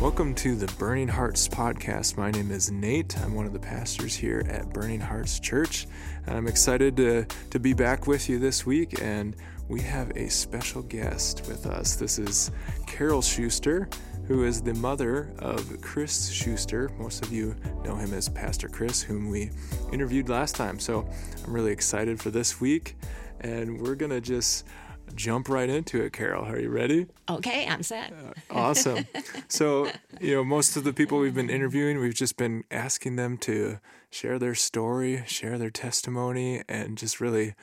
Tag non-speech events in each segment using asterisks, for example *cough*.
Welcome to the Burning Hearts podcast. My name is Nate. I'm one of the pastors here at Burning Hearts Church. And I'm excited to, to be back with you this week. And we have a special guest with us. This is Carol Schuster, who is the mother of Chris Schuster. Most of you know him as Pastor Chris, whom we interviewed last time. So I'm really excited for this week. And we're going to just jump right into it, Carol. Are you ready? Okay, I'm set. Uh, awesome. so, you know, most of the people we've been interviewing, we've just been asking them to share their story, share their testimony, and just really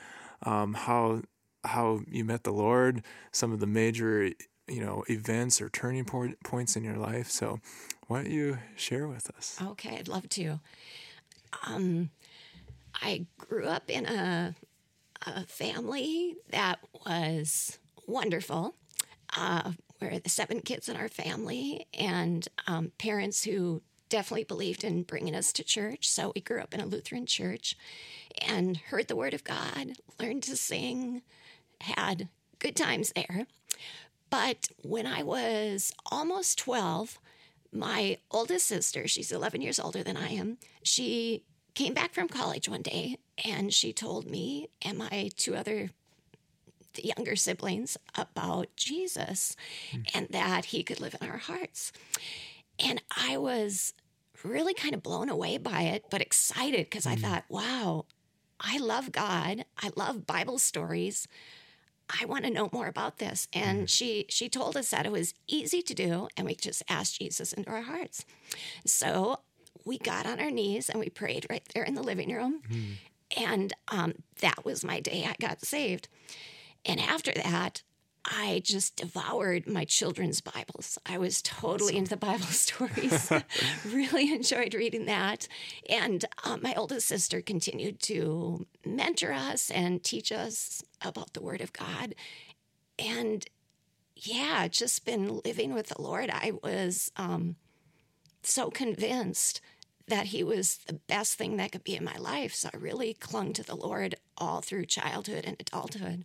um, how how you met the Lord, some of the major you know events or turning point, points in your life. So, why don't you share with us? Okay, I'd love to. Um, I grew up in a a family that was wonderful. Uh, we're the seven kids in our family, and um, parents who definitely believed in bringing us to church. So we grew up in a Lutheran church and heard the Word of God, learned to sing, had good times there. But when I was almost 12, my oldest sister, she's 11 years older than I am, she came back from college one day and she told me and my two other the younger siblings about Jesus mm. and that he could live in our hearts. And I was really kind of blown away by it, but excited because mm. I thought, wow, I love God. I love Bible stories. I want to know more about this. And mm. she she told us that it was easy to do and we just asked Jesus into our hearts. So we got on our knees and we prayed right there in the living room. Mm. And um, that was my day I got saved. And after that, I just devoured my children's Bibles. I was totally awesome. into the Bible *laughs* stories. *laughs* really enjoyed reading that. And um, my oldest sister continued to mentor us and teach us about the Word of God. And yeah, just been living with the Lord. I was um, so convinced that he was the best thing that could be in my life. So I really clung to the Lord all through childhood and adulthood.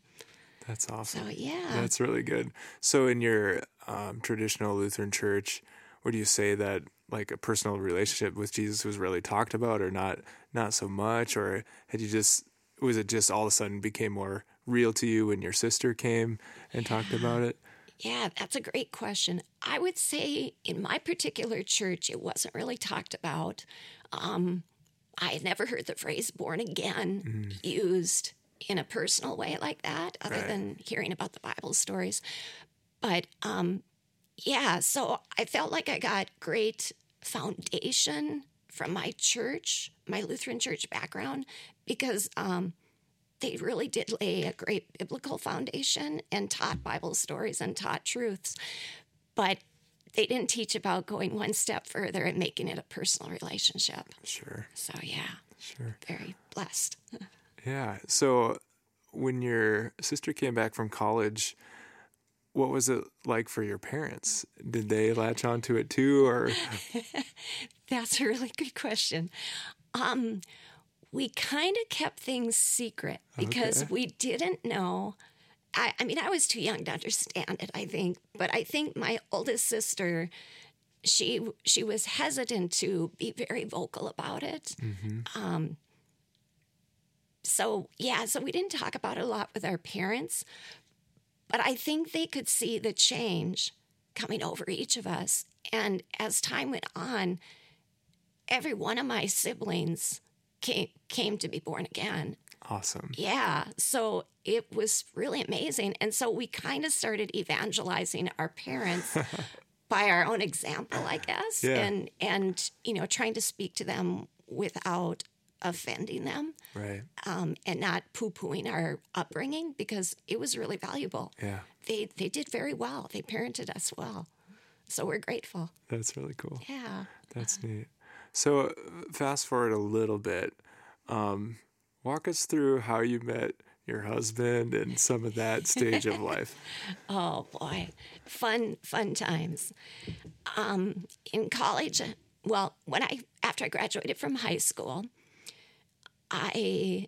That's awesome. So, yeah. That's really good. So, in your um, traditional Lutheran church, would you say that like a personal relationship with Jesus was really talked about or not not so much or had you just was it just all of a sudden became more real to you when your sister came and yeah. talked about it? Yeah, that's a great question. I would say in my particular church, it wasn't really talked about. Um, I had never heard the phrase born again mm. used in a personal way like that, other right. than hearing about the Bible stories. But um, yeah, so I felt like I got great foundation from my church, my Lutheran church background, because um, they really did lay a great biblical foundation and taught Bible stories and taught truths. But they didn't teach about going one step further and making it a personal relationship. Sure. So, yeah. Sure. Very blessed. *laughs* yeah. So, when your sister came back from college, what was it like for your parents? Did they latch onto it too, or? *laughs* That's a really good question. Um, we kind of kept things secret because okay. we didn't know. I, I mean, I was too young to understand it, I think, but I think my oldest sister, she she was hesitant to be very vocal about it. Mm-hmm. Um, so yeah, so we didn't talk about it a lot with our parents, but I think they could see the change coming over each of us. And as time went on, every one of my siblings came came to be born again. Awesome. Yeah. So it was really amazing. And so we kind of started evangelizing our parents *laughs* by our own example, I guess. Yeah. And and you know, trying to speak to them without offending them. Right. Um, and not poo-pooing our upbringing because it was really valuable. Yeah. They they did very well. They parented us well. So we're grateful. That's really cool. Yeah. That's neat. So, fast forward a little bit. Um, walk us through how you met your husband and some of that stage of *laughs* life. Oh boy, fun, fun times. Um, in college, well, when I after I graduated from high school, I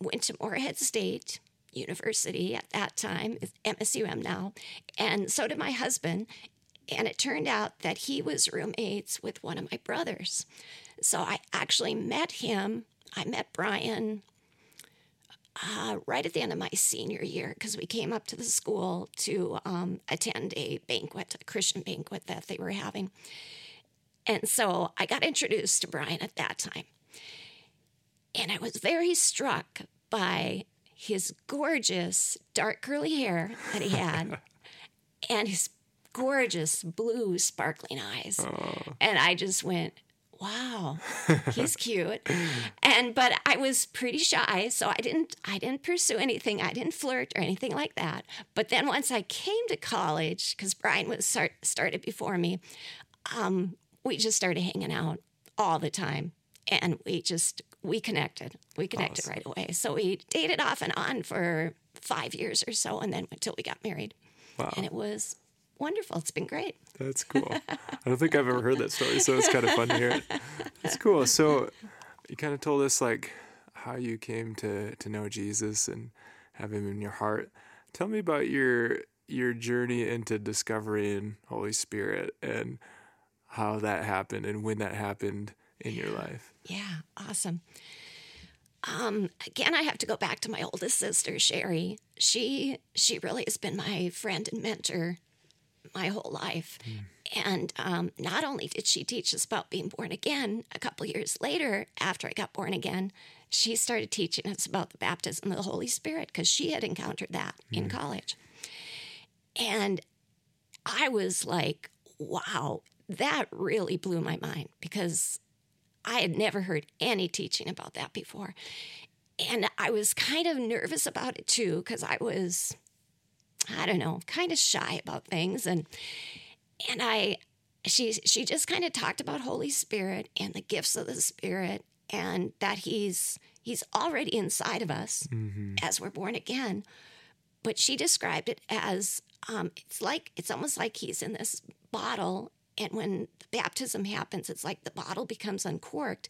went to Moorhead State University at that time, MSUM now, and so did my husband. And it turned out that he was roommates with one of my brothers. So I actually met him. I met Brian uh, right at the end of my senior year because we came up to the school to um, attend a banquet, a Christian banquet that they were having. And so I got introduced to Brian at that time. And I was very struck by his gorgeous dark curly hair that he had *laughs* and his gorgeous blue sparkling eyes. Oh. And I just went, wow, *laughs* he's cute. And but I was pretty shy, so I didn't I didn't pursue anything. I didn't flirt or anything like that. But then once I came to college, because Brian was start, started before me, um, we just started hanging out all the time, and we just we connected. We connected Awesome. right away. So we dated off and on for five years or so, and then until we got married, Wow. and it was wonderful. It's been great. That's cool. I don't think I've ever heard that story, so it's kind of fun to hear it. *laughs* That's cool. So you kind of told us like how you came to to know Jesus and have him in your heart. Tell me about your your journey into discovering the Holy Spirit and how that happened and when that happened in your life. Yeah, awesome. Um, again, I have to go back to my oldest sister, Sherry. She she really has been my friend and mentor my whole life. And um, not only did she teach us about being born again, a couple years later, after I got born again, she started teaching us about the baptism of the Holy Spirit because she had encountered that in college. And I was like, wow, that really blew my mind because I had never heard any teaching about that before. And I was kind of nervous about it too because I was, I don't know, kind of shy about things. And and I she she just kind of talked about Holy Spirit and the gifts of the Spirit and that he's he's already inside of us as we're born again. But she described it as um, it's like it's almost like he's in this bottle, and when the baptism happens, it's like the bottle becomes uncorked,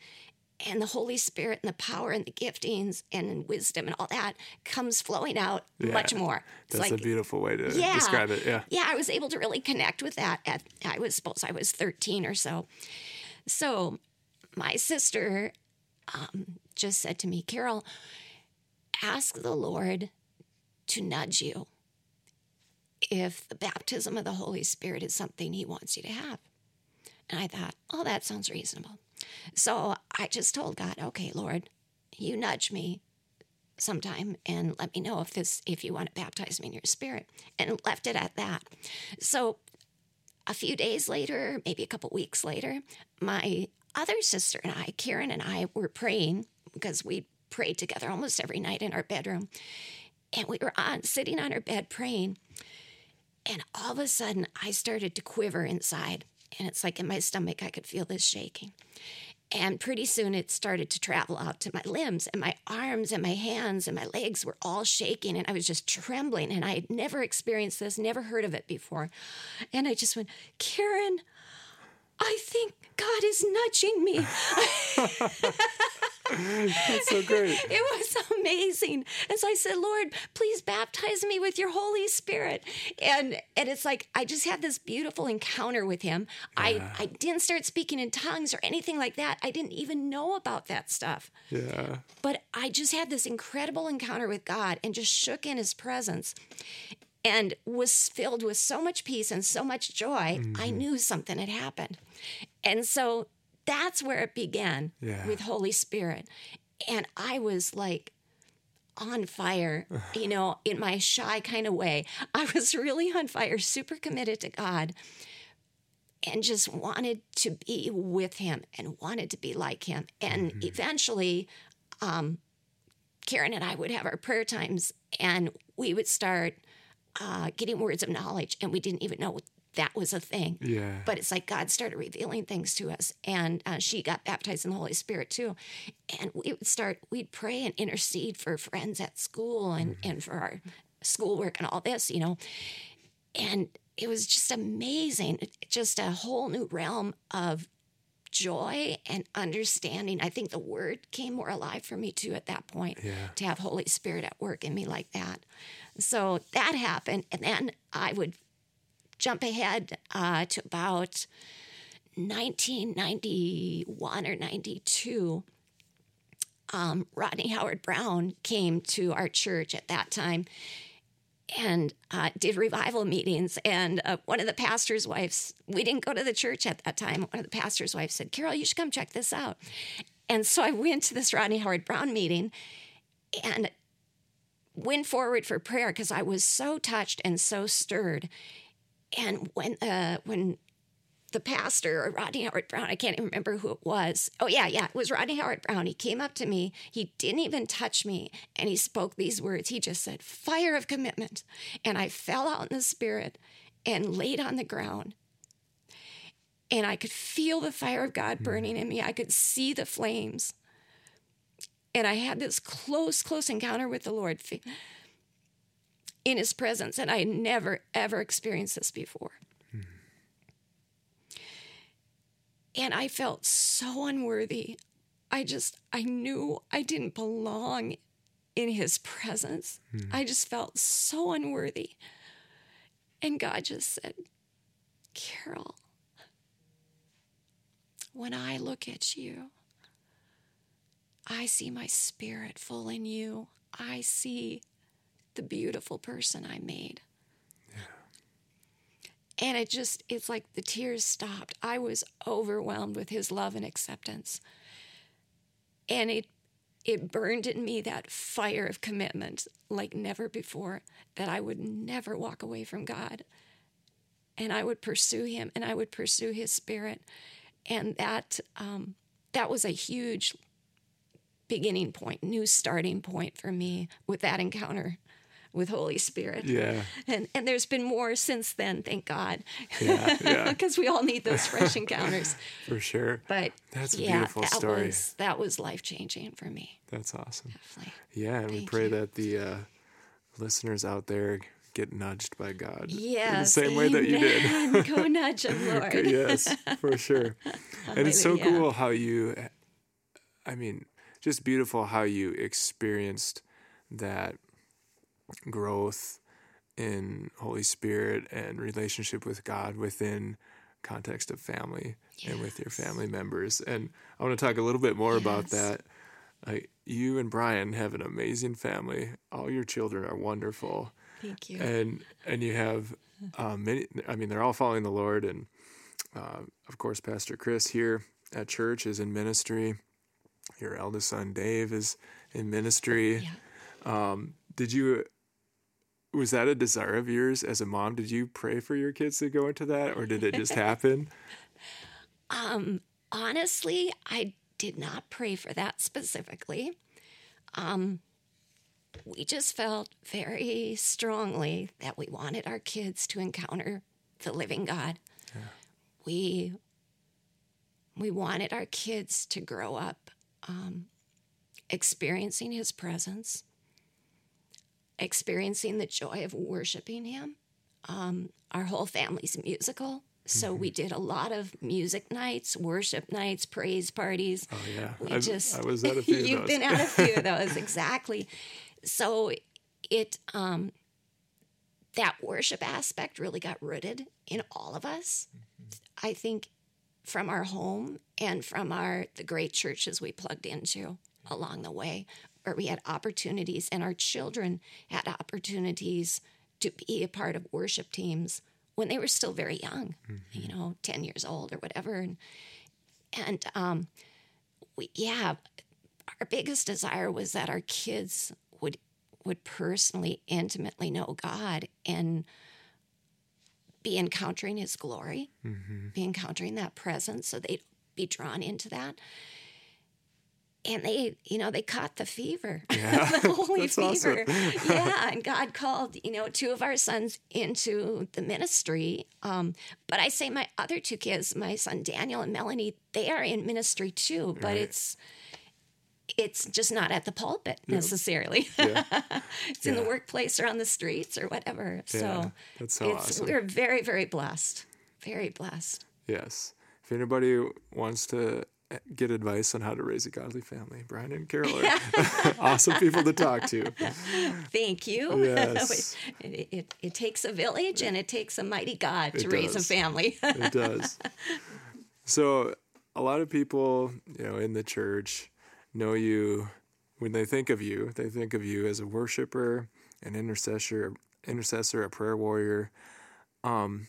and the Holy Spirit and the power and the giftings and wisdom and all that comes flowing out much more. It's That's like a beautiful way to Yeah. describe it. Yeah. yeah, I was able to really connect with that. At I was suppose I was thirteen or so. So my sister um, just said to me, Carol, ask the Lord to nudge you if the baptism of the Holy Spirit is something He wants you to have. And I thought, oh, that sounds reasonable. So I just told God, okay, Lord, you nudge me sometime and let me know if this if you want to baptize me in your spirit and left it at that. So a few days later maybe a couple weeks later my other sister and i karen and i were praying because we prayed together almost every night in our bedroom and we were on sitting on our bed praying and all of a sudden i started to quiver inside and it's like in my stomach i could feel this shaking and pretty soon it started to travel out to my limbs and my arms and my hands and my legs were all shaking and I was just trembling. And I had never experienced this, never heard of it before. And I just went, Karen, I think God is nudging me. *laughs* *laughs* That's so great. *laughs* It was amazing. And so I said, Lord, please baptize me with your Holy Spirit. And and it's like I just had this beautiful encounter with him. I, I didn't start speaking in tongues or anything like that. I didn't even know about that stuff. Yeah. But I just had this incredible encounter with God and just shook in his presence and was filled with so much peace and so much joy. I mm-hmm. knew something had happened. And so that's where it began Yeah. with Holy Spirit. And I was like, on fire, *sighs* you know, in my shy kind of way. I was really on fire, super committed to God, and just wanted to be with Him and wanted to be like Him. And eventually, um, Karen and I would have our prayer times, and we would start uh, getting words of knowledge, and we didn't even know that was a thing. Yeah. But it's like God started revealing things to us, and uh, she got baptized in the Holy Spirit too. And we would start, we'd pray and intercede for friends at school and, and for our schoolwork and all this, you know. And it was just amazing, It- just a whole new realm of joy and understanding. I think the word came more alive for me too at that point Yeah. to have Holy Spirit at work in me like that. So that happened. And then I would jump ahead uh, to about 1991 or 92. Um, Rodney Howard-Browne came to our church at that time and uh, did revival meetings. And uh, one of the pastor's wives, we didn't go to the church at that time. One of the pastor's wives said, Carol, you should come check this out. And so I went to this Rodney Howard-Browne meeting and went forward for prayer because I was so touched and so stirred. And when uh, when the pastor or Rodney Howard-Browne, I can't even remember who it was. Oh yeah, yeah, it was Rodney Howard-Browne. He came up to me. He didn't even touch me, and he spoke these words. He just said, "Fire of commitment," and I fell out in the spirit and laid on the ground. And I could feel the fire of God burning in me. I could see the flames. And I had this close, close encounter with the Lord in his presence. And I had never, ever experienced this before. And I felt so unworthy. I just, I knew I didn't belong in his presence. Hmm. I just felt so unworthy. And God just said, Carol, when I look at you, I see my spirit full in you. I see the beautiful person I made. And it just, it's like the tears stopped. I was overwhelmed with his love and acceptance. And it, it burned in me that fire of commitment like never before that I would never walk away from God. And I would pursue him and I would pursue his spirit. And that, um, that was a huge beginning point, new starting point for me with that encounter with Holy Spirit. Yeah. And and there's been more since then, thank God. Yeah, yeah. *laughs* Because we all need those fresh encounters. *laughs* For sure. But That's a yeah, beautiful that story. was that was life changing for me. That's awesome. Definitely. Yeah, and we pray you. that the uh, listeners out there get nudged by God in the same way that you did. *laughs* Go nudge him, Lord. yes, for sure. and it's so cool how you, I mean, just beautiful how you experienced that growth in Holy Spirit and relationship with God within context of family and with your family members. And I want to talk a little bit more about that. You and Brian have an amazing family. All your children are wonderful Thank you. and and you have um, many. I mean, they're all following the Lord, and uh, of course, Pastor Chris here at church is in ministry. Your eldest son Dave is in ministry. yeah. Did you? Was that a desire of yours as a mom? Did you pray for your kids to go into that, or did it just *laughs* happen? um, honestly, I did not pray for that specifically. Um, we just felt very strongly that we wanted our kids to encounter the living God. Yeah. We we wanted our kids to grow up um, experiencing His presence, experiencing the joy of worshiping Him. Um, our whole family's musical. So we did a lot of music nights, worship nights, praise parties. Oh yeah, We I, just I was at a few *laughs* of you've been at a few of *laughs* those exactly. So it um, that worship aspect really got rooted in all of us. Mm-hmm. I think from our home and from our the great churches we plugged into along the way, where we had opportunities, and our children had opportunities to be a part of worship teams when they were still very young, Mm-hmm. you know, ten years old or whatever, and and um, we, yeah, our biggest desire was that our kids would would personally, intimately know God and be encountering His glory, be encountering that presence, so they'd be drawn into that. And they, you know, they caught the fever, *laughs* Yeah, the *laughs* holy that's awesome. fever. *laughs* yeah, and God called, you know, two of our sons into the ministry. Um, but I say my other two kids, my son Daniel and Melanie, they are in ministry too. But Right. it's it's just not at the pulpit necessarily. Yeah. it's in the workplace or on the streets or whatever. Yeah, So that's so it's awesome. we're very very blessed, very blessed. Yes. If anybody wants to get advice on how to raise a godly family. Brian and Carol are *laughs* *laughs* awesome people to talk to. Thank you. *laughs* Yes. it, it, it takes a village and it takes a mighty God to raise a family. it does. So, a lot of people, you know, in the church know you when they think of you, they think of you as a worshiper, an intercessor, intercessor, a prayer warrior. Um,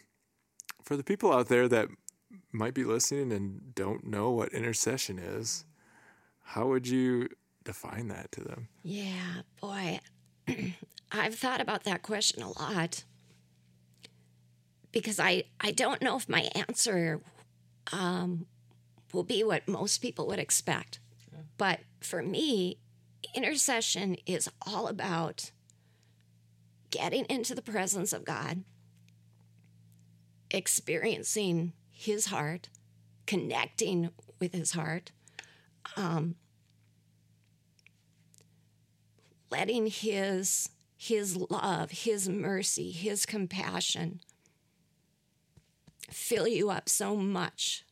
for the people out there that might be listening and don't know what intercession is, how would you define that to them? yeah, boy. *clears throat* I've thought about that question a lot because I, I don't know if my answer um, will be what most people would expect. But for me, intercession is all about getting into the presence of God, experiencing His heart, connecting with His heart, um, letting His His love, His mercy, His compassion fill you up so much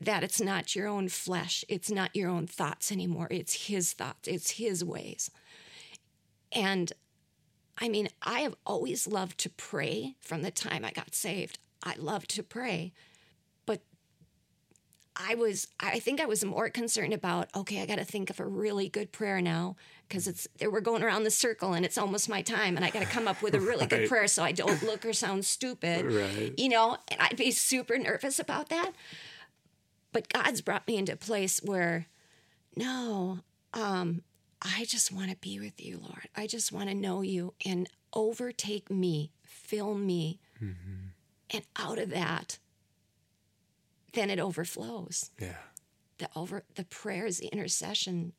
that it's not your own flesh, it's not your own thoughts anymore. It's His thoughts, it's His ways. And I mean, I have always loved to pray from the time I got saved. I love to pray. I was, I think I was more concerned about, okay, I got to think of a really good prayer now because it's, we're going around the circle and it's almost my time and I got to come up with a really good prayer so I don't look or sound stupid Right. you know, and I'd be super nervous about that. But God's brought me into a place where, no, um, I just want to be with you, Lord. I just want to know you and overtake me, fill me. And out of that, then it overflows. Yeah. The over the prayers, the intercession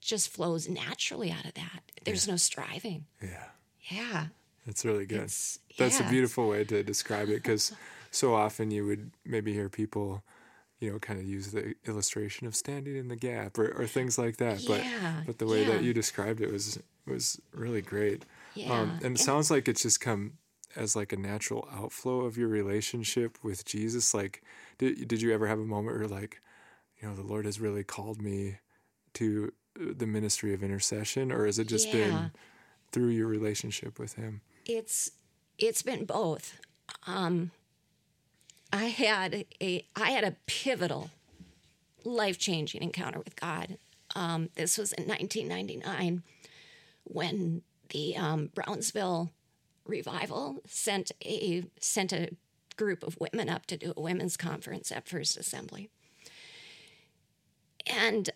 just flows naturally out of that. There's no striving. Yeah. Yeah. That's really good. It's- That's a beautiful way to describe it because *laughs* so often you would maybe hear people, you know, kind of use the illustration of standing in the gap or, or things like that. But Yeah, but the way yeah. that you described it was was really great. Yeah. Um, and it sounds like it's just come as like a natural outflow of your relationship with Jesus. Like, did did you ever have a moment where like, you know, the Lord has really called me to uh, the ministry of intercession, or has it just Yeah. been through your relationship with Him? it's it's been both. Um, I had a I had a pivotal, life changing encounter with God. Um, this was in 1999 when the um, Brownsville revival sent a sent a group of women up to do a women's conference at First Assembly, and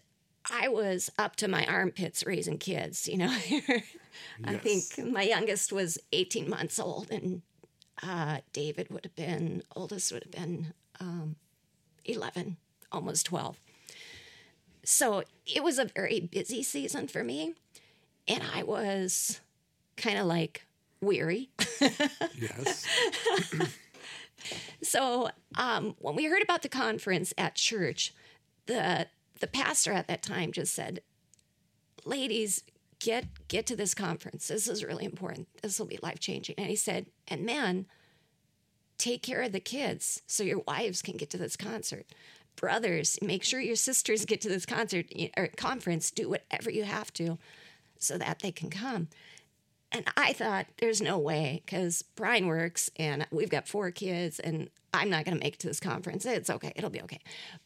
I was up to my armpits raising kids. You know, *laughs* I think my youngest was 18 months old, and uh, David would have been oldest would have been um, 11, almost 12. So it was a very busy season for me, and I was kind of like weary. Yes. *laughs* So um, when we heard about the conference at church, the the pastor at that time just said, "Ladies, get get to this conference. This is really important. This will be life changing." And he said, "And men, take care of the kids so your wives can get to this concert. Brothers, make sure your sisters get to this concert or conference. Do whatever you have to, so that they can come." And I thought, there's no way because Brian works and we've got four kids and I'm not going to make it to this conference. It's okay. It'll be okay.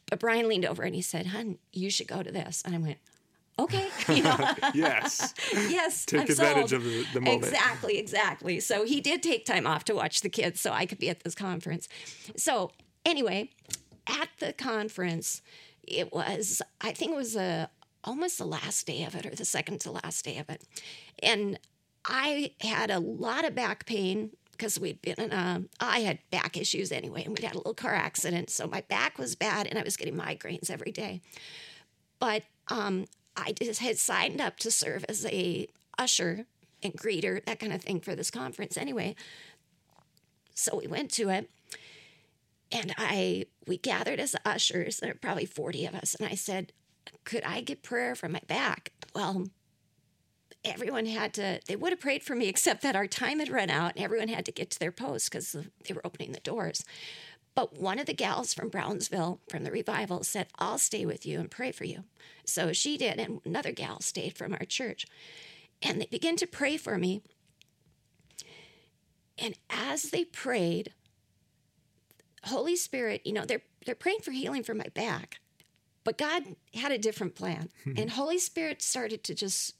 But Brian leaned over and he said, Hun, you should go to this. And I went, okay. *laughs* You know, *laughs* yes. yes. Take I'm advantage sold. of the, the moment. Exactly, exactly. So he did take time off to watch the kids so I could be at this conference. So anyway, at the conference, it was, I think it was a, almost the last day of it or the second to last day of it. And I had a lot of back pain because we'd been in a, I had back issues anyway, and we'd had a little car accident. So my back was bad and I was getting migraines every day. But um, I just had signed up to serve as a usher and greeter, that kind of thing for this conference anyway. So we went to it and I we gathered as ushers, there were probably 40 of us, and I said, Could I get prayer for my back? Well, everyone had to they would have prayed for me *laughs* except that our time had run out and everyone had to get to their posts because they were opening the doors But one of the gals from Brownsville from the revival said, I'll stay with you and pray for you. So she did, and another gal stayed from our church. And they began to pray for me. And as they prayed, Holy Spirit, you know, they're they're praying for healing for my back. But God had a different plan. *laughs* and Holy Spirit started to just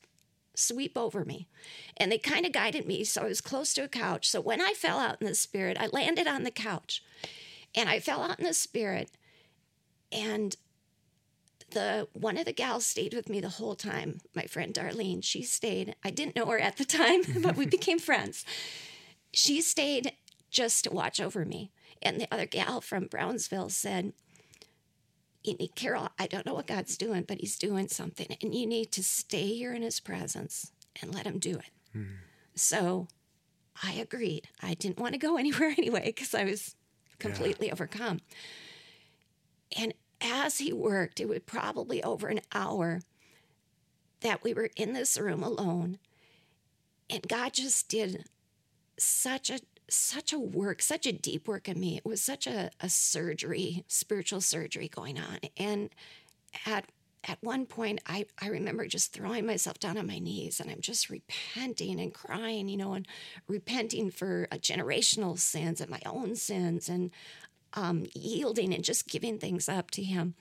sweep over me. And they kind of guided me. So I was close to a couch. So when I fell out in the spirit, I landed on the couch and I fell out in the spirit. And the one of the gals stayed with me the whole time. My friend Darlene, she stayed. I didn't know her at the time, *laughs* but we *laughs* became friends. She stayed just to watch over me. And the other gal from Brownsville said, Carol, I don't know what God's doing, but He's doing something. And you need to stay here in His presence and let Him do it. Hmm. So I agreed. I didn't want to go *laughs* anywhere anyway because I was completely yeah. overcome. And as He worked, it was probably over an hour that we were in this room alone. And God just did such a such a work, such a deep work in me. It was such a, a surgery, spiritual surgery going on. And at at one point I, I remember just throwing myself down on my knees and I'm just repenting and crying, you know, and repenting for generational sins and my own sins and um, yielding and just giving things up to him.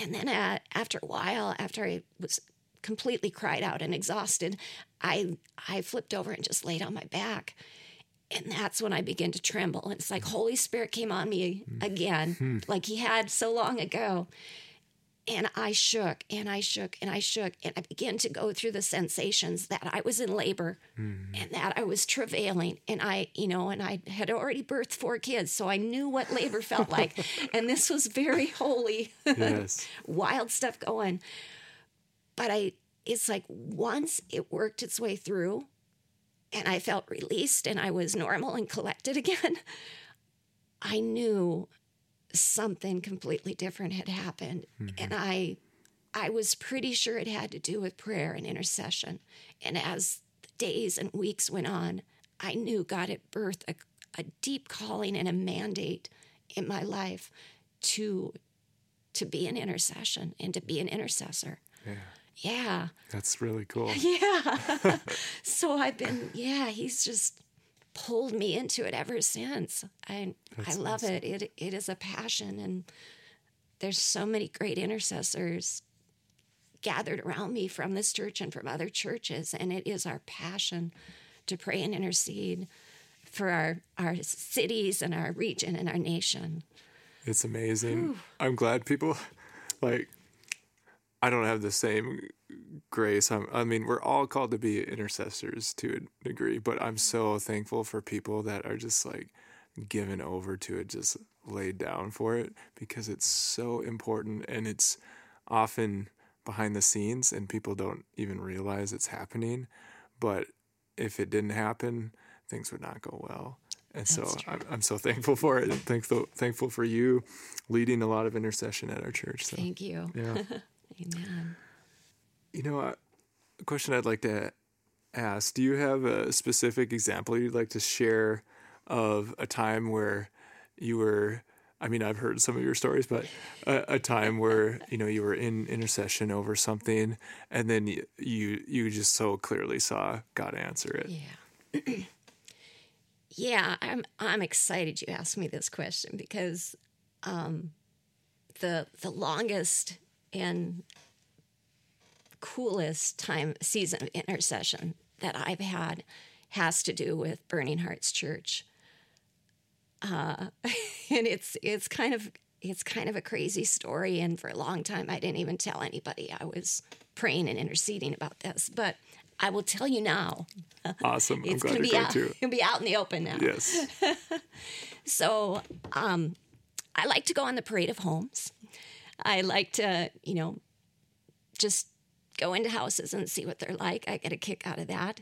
And then at, after a while, after I was completely cried out and exhausted, I I flipped over and just laid on my back. And that's when I began to tremble. And it's like Holy Spirit came on me again, hmm. like he had so long ago. And I shook and I shook and I shook. And I began to go through the sensations that I was in labor mm-hmm. and that I was travailing. And I, you know, and I had already birthed four kids. So I knew what labor felt *laughs* like. and this was very holy, yes. *laughs* wild stuff going. But I, it's like once it worked its way through, and I felt released and I was normal and collected again, *laughs* I knew something completely different had happened. Mm-hmm. And I I was pretty sure it had to do with prayer and intercession. And as the days and weeks went on, I knew God had birthed a, a deep calling and a mandate in my life to to be an intercession and to be an intercessor. Yeah. Yeah. That's really cool. *laughs* Yeah. *laughs* so I've been, yeah, he's just pulled me into it ever since. I That's I love awesome. it. It it is a passion and there's so many great intercessors gathered around me from this church and from other churches and it is our passion to pray and intercede for our our cities and our region and our nation. It's amazing. Whew. I'm glad people like I don't have the same grace. I'm, i mean, we're all called to be intercessors to a degree, but I'm so thankful for people that are just like given over to it, just laid down for it because it's so important and it's often behind the scenes and people don't even realize it's happening. But if it didn't happen, things would not go well. And That's so I'm, I'm, so thankful for it thankful thankful for you leading a lot of intercession at our church. So, Thank you. Yeah. *laughs* Amen. You know, a question I'd like to ask do you have a specific example you'd like to share of a time where you were I mean, I've heard some of your stories, but a, a, time where you know you were in intercession over something, and then you you, you just so clearly saw God answer it. Yeah, *clears throat* yeah. I'm I'm excited you asked me this question because um, the the longest and coolest time season of intercession that I've had has to do with Burning Hearts Church. Uh, *laughs* and it's it's kind of it's kind of a crazy story and for a long time I didn't even tell anybody I was praying and interceding about this but I will tell you now. *laughs* Awesome. it's going to be out. It'll be out in the open now. Yes. *laughs* so, um, I like to go on the parade of homes. I like to, you know, just go into houses and see what they're like. I get a kick out of that.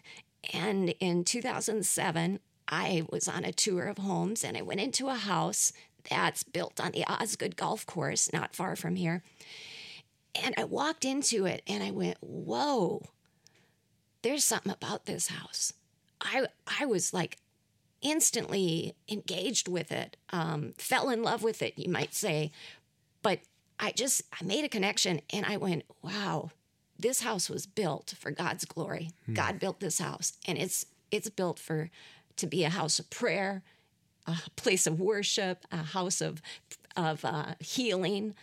And in 2007, I was on a tour of homes and I went into a house that's built on the Osgood Golf Course, not far from here. And I walked into it and I went, whoa, there's something about this house. I, I was like instantly engaged with it, um, fell in love with it, you might say. But I just I made a connection and I went, wow, this house was built for God's glory. Hmm. God built this house, and it's it's built for to be a house of prayer, a place of worship, a house of of uh, healing,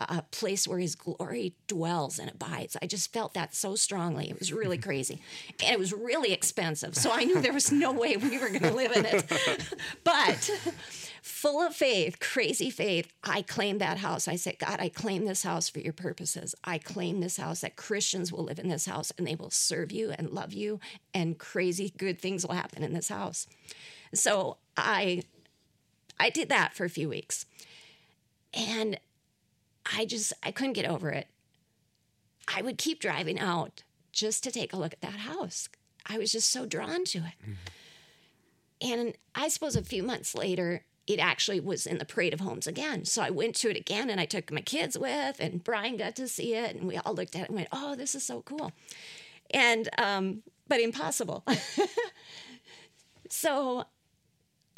a place where his glory dwells and abides. I just felt that so strongly. It was really *laughs* crazy. And it was really expensive. So I knew there was no *laughs* way we were going to live in it. *laughs* but full of faith, crazy faith, I claim that house. I said, God, I claim this house for your purposes. I claim this house that Christians will live in this house and they will serve you and love you, and crazy good things will happen in this house. So I I did that for a few weeks. And I just I couldn't get over it. I would keep driving out just to take a look at that house. I was just so drawn to it. Mm-hmm. And I suppose a few months later, it actually was in the parade of homes again. So I went to it again and I took my kids with, and Brian got to see it. And we all looked at it and went, oh, this is so cool. And, um, but impossible. *laughs* so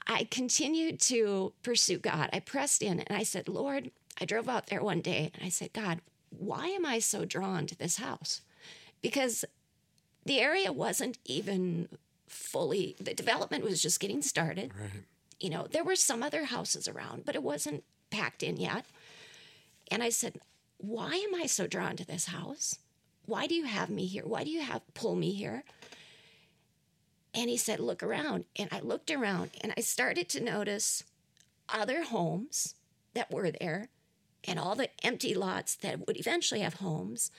I continued to pursue God. I pressed in and I said, Lord, I drove out there one day and I said, God, why am I so drawn to this house? Because the area wasn't even fully, the development was just getting started. Right. You know, there were some other houses around, but it wasn't packed in yet. And I said, why am I so drawn to this house? Why do you have me here? Why do you have pull me here? And he said, look around. And I looked around and I started to notice other homes that were there and all the empty lots that would eventually have homes.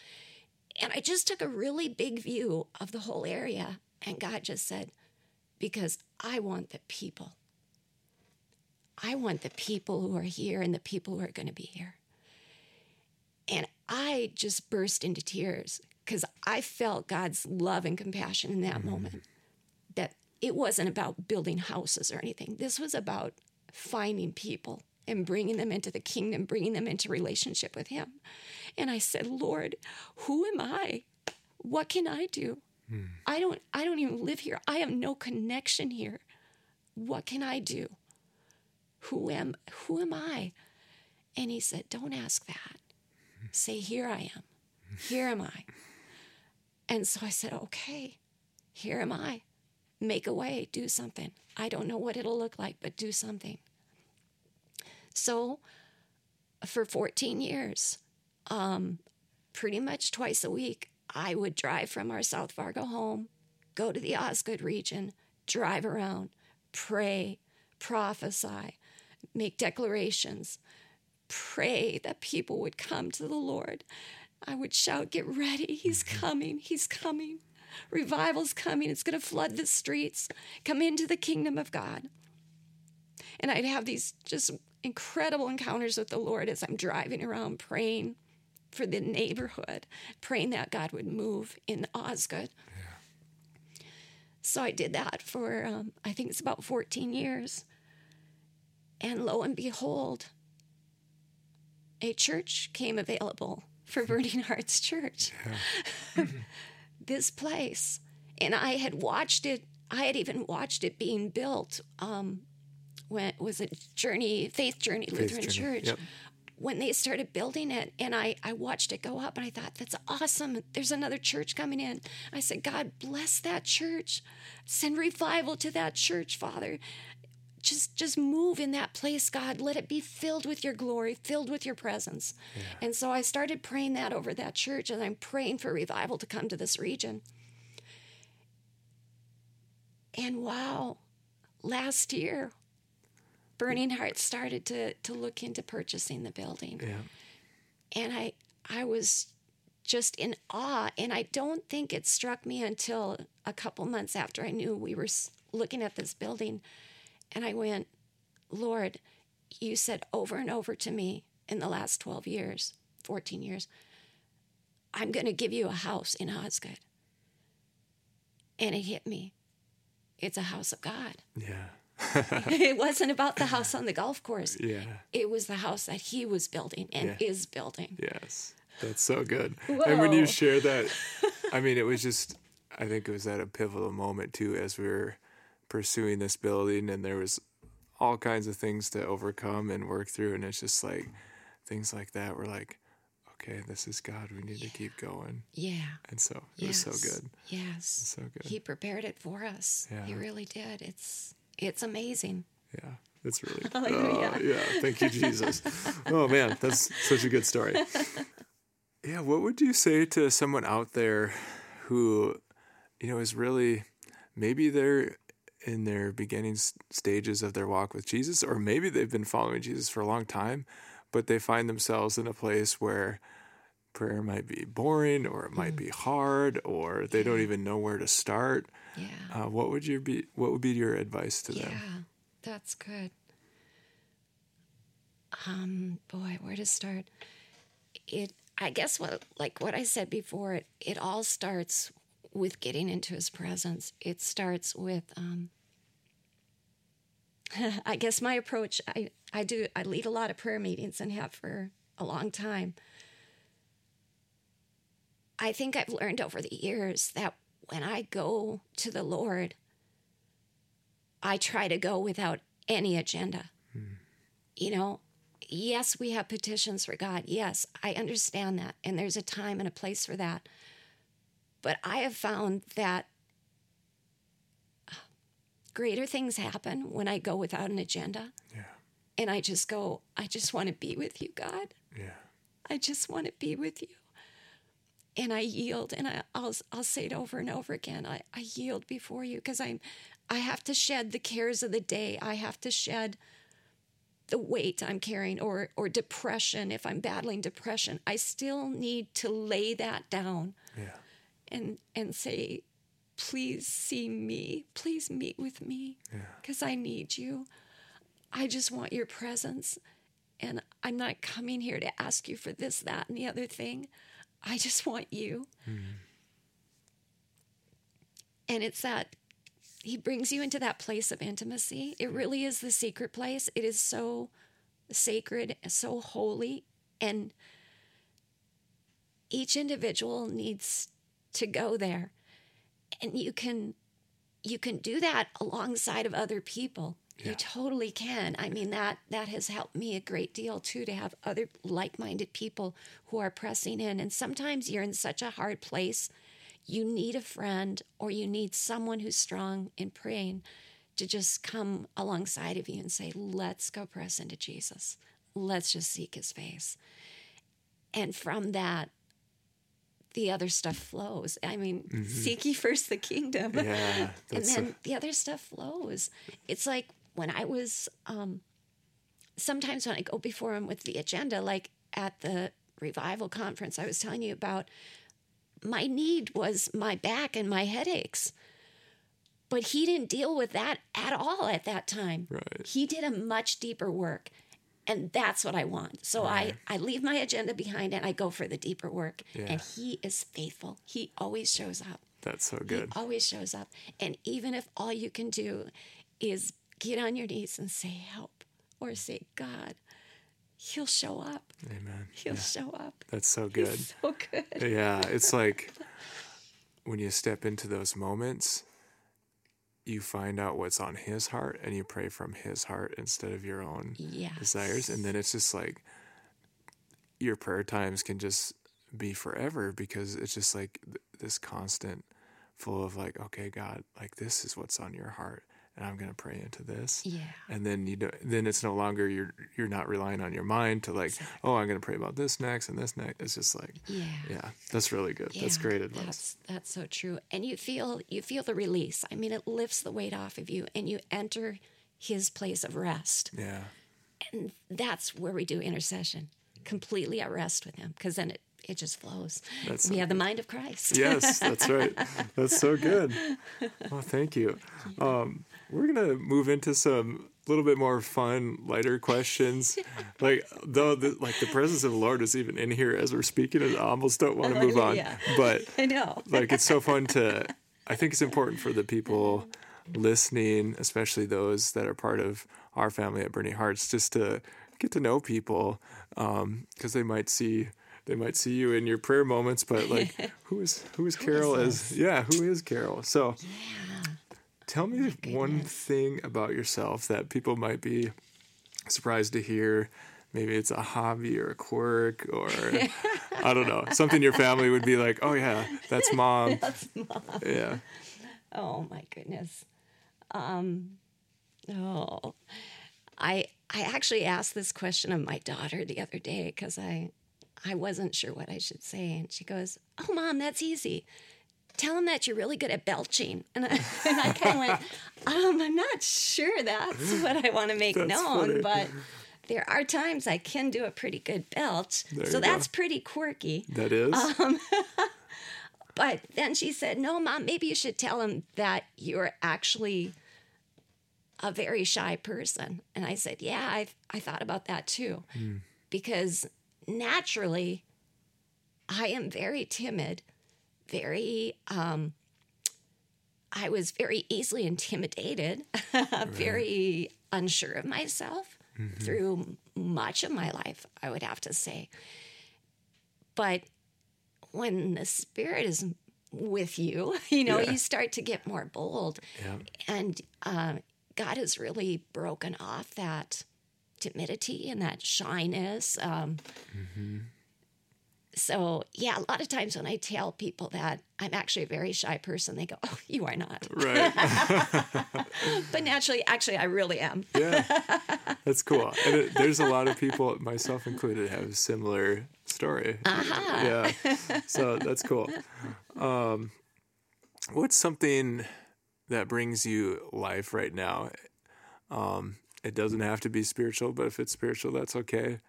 And I just took a really big view of the whole area. And God just said, because I want the people. I want the people who are here and the people who are going to be here. And I just burst into tears because I felt God's love and compassion in that mm-hmm. moment. That it wasn't about building houses or anything, this was about finding people and bringing them into the kingdom, bringing them into relationship with Him. And I said, Lord, who am I? What can I do? Hmm. I don't I don't even live here. I have no connection here. What can I do? Who am who am I? And he said, Don't ask that. Say, Here I am. Here am I. And so I said, Okay, here am I. Make a way, do something. I don't know what it'll look like, but do something. So for 14 years, um, pretty much twice a week, I would drive from our South Fargo home, go to the Osgood region, drive around, pray, prophesy, make declarations, pray that people would come to the Lord. I would shout, Get ready, He's mm-hmm. coming, He's coming. Revival's coming, it's going to flood the streets. Come into the kingdom of God. And I'd have these just incredible encounters with the Lord as I'm driving around praying for the neighborhood, praying that God would move in Osgood. Yeah. So I did that for, um, I think it's about 14 years. And lo and behold, a church came available for Burning Hearts Church. *laughs* Yeah. *laughs* this place. And I had watched it, I had even watched it being built um, when was it Journey Faith Journey Faith Lutheran Journey. Church. Yep. When they started building it, and I, I watched it go up, and I thought, that's awesome. There's another church coming in. I said, God, bless that church. Send revival to that church, Father just just move in that place god let it be filled with your glory filled with your presence yeah. and so i started praying that over that church and i'm praying for revival to come to this region and wow last year Burning Heart started to to look into purchasing the building. Yeah. And I I was just in awe and I don't think it struck me until a couple months after I knew we were looking at this building and I went, "Lord, you said over and over to me in the last 12 years, 14 years, I'm going to give you a house in Osgood." And it hit me. It's a house of God. Yeah. *laughs* it *laughs* wasn't about the house on the golf course. Yeah. It was the house that he was building and yeah. is building. Yes. That's so good. Whoa. And when you share that, I mean, it was *laughs* just, I think it was at a pivotal moment too, as we were pursuing this building and there was all kinds of things to overcome and work through and it's just like things like that we're like okay this is god we need yeah. to keep going. Yeah. And so it yes. was so good. Yes. So good. He prepared it for us. Yeah. he really did. It's it's amazing. Yeah. It's really *laughs* Hallelujah. Uh, yeah. Thank you jesus. *laughs* Oh man that's such a good story. Yeah what would you say to someone out there who you know is really maybe they're in their beginning stages of their walk with Jesus, or maybe they've been following Jesus for a long time, but they find themselves in a place where prayer might be boring, or it might mm. be hard, or they yeah. don't even know where to start. Yeah. Uh, what would your be? What would be your advice to them? Yeah, that's good. Um, boy, where to start? It. I guess what, like what I said before, it it all starts with getting into his presence. It starts with, um, *laughs* I guess my approach, I, I do, I lead a lot of prayer meetings and have for a long time. I think I've learned over the years that when I go to the Lord, I try to go without any agenda. Hmm. You know, yes, we have petitions for God. Yes, I understand that. And there's a time and a place for that. But I have found that uh, greater things happen when I go without an agenda. Yeah. And I just go, I just want to be with you, God. Yeah. I just want to be with you. And I yield, and I, will I'll say it over and over again. I, I yield before you because I'm, I have to shed the cares of the day. I have to shed the weight I'm carrying, or or depression. If I'm battling depression, I still need to lay that down. Yeah and and say please see me. Please meet with me because yeah. i need you. I just want your presence and i'm not coming here to ask you for this that and the other thing. I just want you. Mm. and it's that he brings you into that place of intimacy. It really is the secret place. It is so sacred so holy and each individual needs to go there. And you can you can do that alongside of other people. Yeah. You totally can. I mean that that has helped me a great deal too to have other like-minded people who are pressing in and sometimes you're in such a hard place you need a friend or you need someone who's strong in praying to just come alongside of you and say, let's go press into Jesus. Let's just seek his face. And from that, the other stuff flows. I mean, mm-hmm. seek ye first the kingdom. Yeah, *laughs* and then a... the other stuff flows. It's like when I was, um, sometimes when I go before him with the agenda, like at the revival conference I was telling you about, my need was my back and my headaches. But he didn't deal with that at all at that time. Right. He did a much deeper work and that's what I want. So right. I I leave my agenda behind and I go for the deeper work. Yeah. And he is faithful. He always shows up. That's so good. He always shows up. And even if all you can do is get on your knees and say help or say God, he'll show up. Amen. He'll yeah. show up. That's so good. He's so good. Yeah, it's like *laughs* when you step into those moments you find out what's on his heart and you pray from his heart instead of your own yes. desires. And then it's just like your prayer times can just be forever because it's just like this constant full of like, okay, God, like this is what's on your heart and I'm going to pray into this. Yeah. And then you do, then it's no longer you're you're not relying on your mind to like, exactly. oh, I'm going to pray about this next and this next. It's just like, yeah, yeah, that's really good. Yeah, that's great advice. That's that's so true. And you feel you feel the release. I mean, it lifts the weight off of you, and you enter His place of rest. Yeah. And that's where we do intercession, completely at rest with Him, because then it it just flows. That's we so have the mind of Christ. yes, that's right. That's so good. *laughs* Well, thank you. Um, we're gonna move into some a little bit more fun, lighter questions. *laughs* like though, the, like the presence of the Lord is even in here as we're speaking, and I almost don't want to move on. But *laughs* I know, like it's so fun to. I think it's important for the people listening, especially those that are part of our family at Burning Hearts, just to get to know people because um, they might see they might see you in your prayer moments, but like *laughs* who is who is Carol who is as yeah, who is Carol? So yeah. Tell me one thing about yourself that people might be surprised to hear. Maybe it's a hobby or a quirk or *laughs* I don't know, something your family would be like, oh, yeah, that's mom. *laughs* That's mom. Yeah. Oh my goodness. Um, oh, I I actually asked this question of my daughter the other day because I I wasn't sure what I should say, and she goes, "Oh, mom, that's easy. Tell him that you're really good at belching." *laughs* And I, and I kind of went, um, "I'm not sure that's what I want to make That's known, funny. but." There are times I can do a pretty good belch, There so you go. that's pretty quirky. That is? *laughs* But then she said, No, mom, maybe you should tell him that you're actually a very shy person. And I said, Yeah, I, I thought about that too. Because naturally, I am very timid, very, um, I was very easily intimidated, *laughs* very unsure of myself through much of my life, I would have to say. But when the spirit is with you, *laughs* you know, Yeah. you start to get more bold. Yeah. And uh, God has really broken off that timidity and that shyness. Um, So, yeah, a lot of times when I tell people that I'm actually a very shy person, they go, Oh, you are not. right. *laughs* But naturally, actually, I really am. Yeah, that's cool. And it, there's a lot of people, myself included, have a similar story. Yeah, so that's cool. Um, what's something that brings you life right now? Um, it doesn't have to be spiritual, but if it's spiritual, that's okay.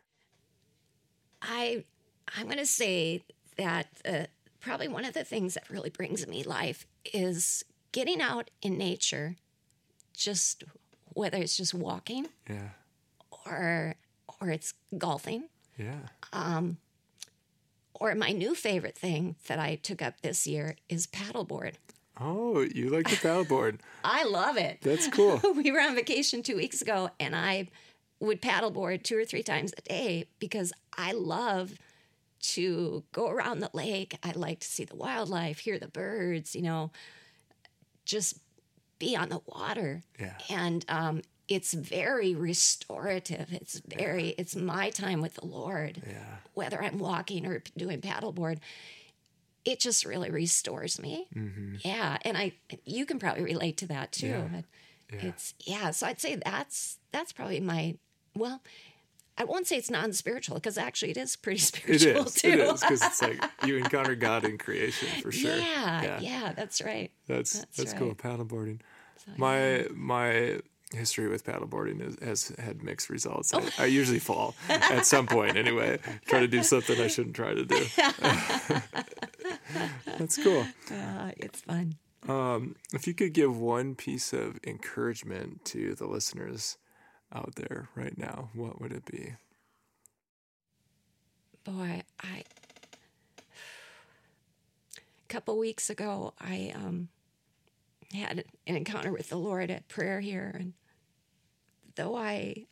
I I'm going to say that uh, probably one of the things that really brings me life is getting out in nature, just whether it's just walking Yeah, or or it's golfing. yeah. Um, Or my new favorite thing that I took up this year is paddleboard. Oh, you like the paddleboard? *laughs* I love it. That's cool. *laughs* we were on vacation two weeks ago, and I would paddleboard two or three times a day because I love to go around the lake. I like to see the wildlife, hear the birds, you know, just be on the water. Yeah. And um, it's very restorative. It's very, it's my time with the Lord. Yeah. Whether I'm walking or doing paddleboard, it just really restores me. Mm-hmm. Yeah, and I, you can probably relate to that too. Yeah. But Yeah. It's yeah. So I'd say that's that's probably my well. I won't say it's non-spiritual because actually it is pretty *laughs* spiritual is. too. It is because it's *laughs* like you encounter God in creation for sure. Yeah, yeah, that's right. That's That's that's, cool. right. Paddleboarding. So, My my history with paddleboarding is, has had mixed results. Oh. I, I usually fall at some point anyway. Try to do something I shouldn't try to do. *laughs* That's cool. Uh, it's fun. Um, if you could give one piece of encouragement to the listeners out there right now, what would it be? boy, I *sighs* a couple weeks ago I um had an encounter with the Lord at prayer here and though I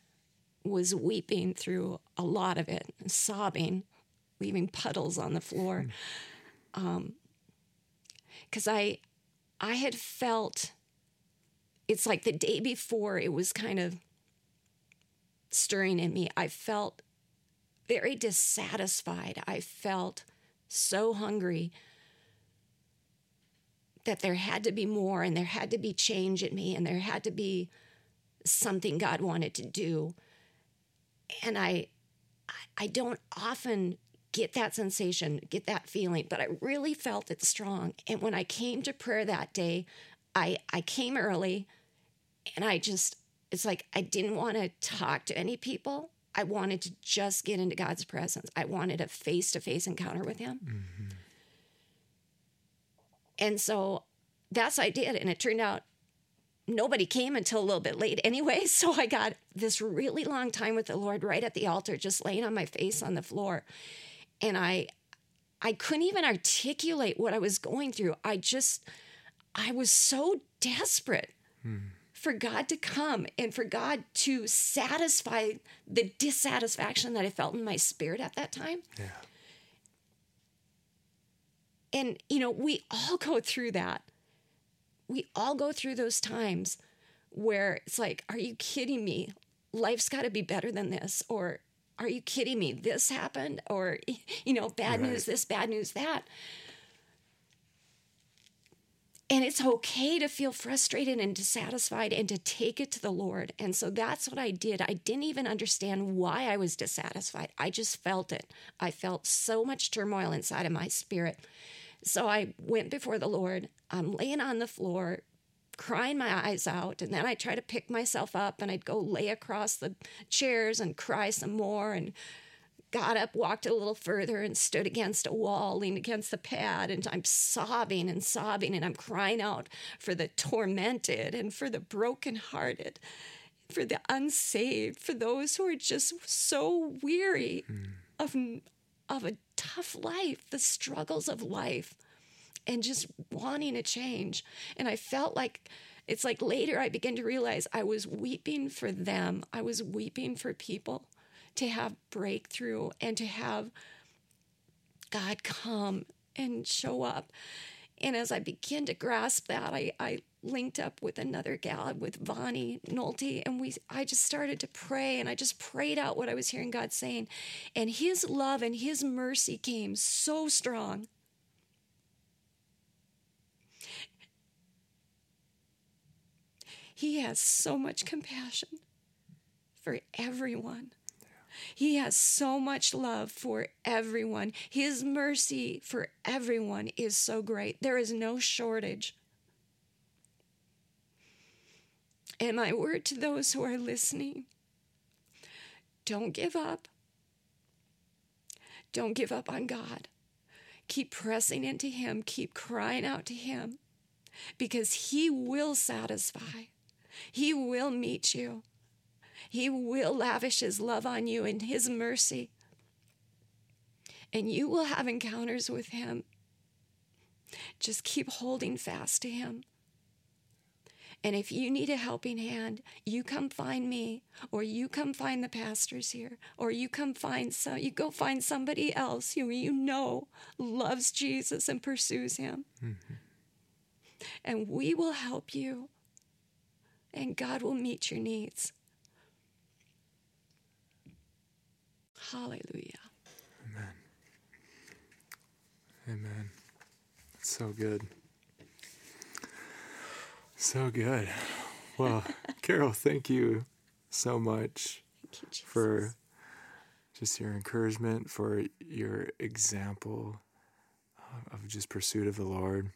was weeping through a lot of it, sobbing, leaving puddles on the floor. Um cuz I I had felt it's like the day before it was kind of stirring in me. I felt very dissatisfied. I felt so hungry that there had to be more and there had to be change in me and there had to be something God wanted to do. And I I don't often get that sensation, get that feeling, but I really felt it strong. And when I came to prayer that day, I I came early and I just it's like I didn't want to talk to any people. I wanted to just get into God's presence. I wanted a face to face encounter with Him. Mm-hmm. And so that's what I did. And it turned out nobody came until a little bit late anyway. *laughs* So I got this really long time with the Lord right at the altar, just laying on my face on the floor. And I I couldn't even articulate what I was going through. I just I was so desperate for God to come and for God to satisfy the dissatisfaction that I felt in my spirit at that time. Yeah. And, you know, we all go through that. we all go through those times where it's like, are you kidding me? Life's got to be better than this. Or are you kidding me? This happened. Or, *laughs* you know, bad Right. news, this, bad news, that. And it's okay to feel frustrated and dissatisfied and to take it to the Lord. And so that's what I did. I didn't even understand why I was dissatisfied. I just felt it. I felt so much turmoil inside of my spirit. So I went before the Lord. I'm laying on the floor, crying my eyes out. And then I try to pick myself up and I'd go lay across the chairs and cry some more and got up, walked a little further, and stood against a wall, leaned against the pad, and I'm sobbing and sobbing, and I'm crying out for the tormented and for the brokenhearted, for the unsaved, for those who are just so weary hmm. of of a tough life, the struggles of life, and just wanting a change. And I felt like it's like later I began to realize I was weeping for them. I was weeping for people to have breakthrough and to have God come and show up. And as I began to grasp that, I, I linked up with another gal, with Vonnie Nolte, and we I just started to pray and I just prayed out what I was hearing God saying. And his love and his mercy came so strong. He has so much compassion for everyone. He has so much love for everyone. His mercy for everyone is so great. There is no shortage. And my word to those who are listening don't give up. Don't give up on God. Keep pressing into Him, keep crying out to Him because He will satisfy, He will meet you. He will lavish His love on you and His mercy. And you will have encounters with Him. Just keep holding fast to Him. And if you need a helping hand, you come find me, or you come find the pastors here, or you come find some, you go find somebody else who you know loves Jesus and pursues Him. Mm-hmm. And we will help you, and God will meet your needs. Hallelujah. Amen. Amen. That's so good. So good. Well, *laughs* Carol, thank you so much you, for just your encouragement, for your example of just pursuit of the Lord,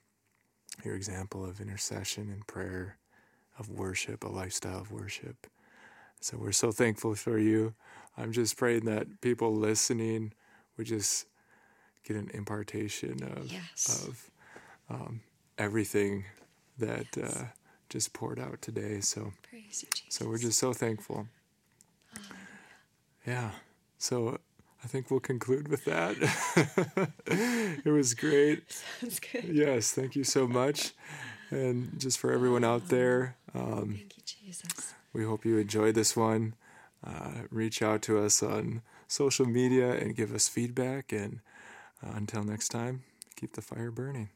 your example of intercession and prayer, of worship, a lifestyle of worship. So we're so thankful for you. I'm just praying that people listening would just get an impartation of Yes. of um, everything that uh, just poured out today. So you, so we're just so thankful. Yeah. So I think we'll conclude with that. *laughs* it was great. *laughs* That's good. Yes, thank you so much. And just for everyone out there, *laughs* um, Thank you, Jesus. We hope you enjoyed this one. Uh, reach out to us on social media and give us feedback. And uh, until next time, keep the fire burning.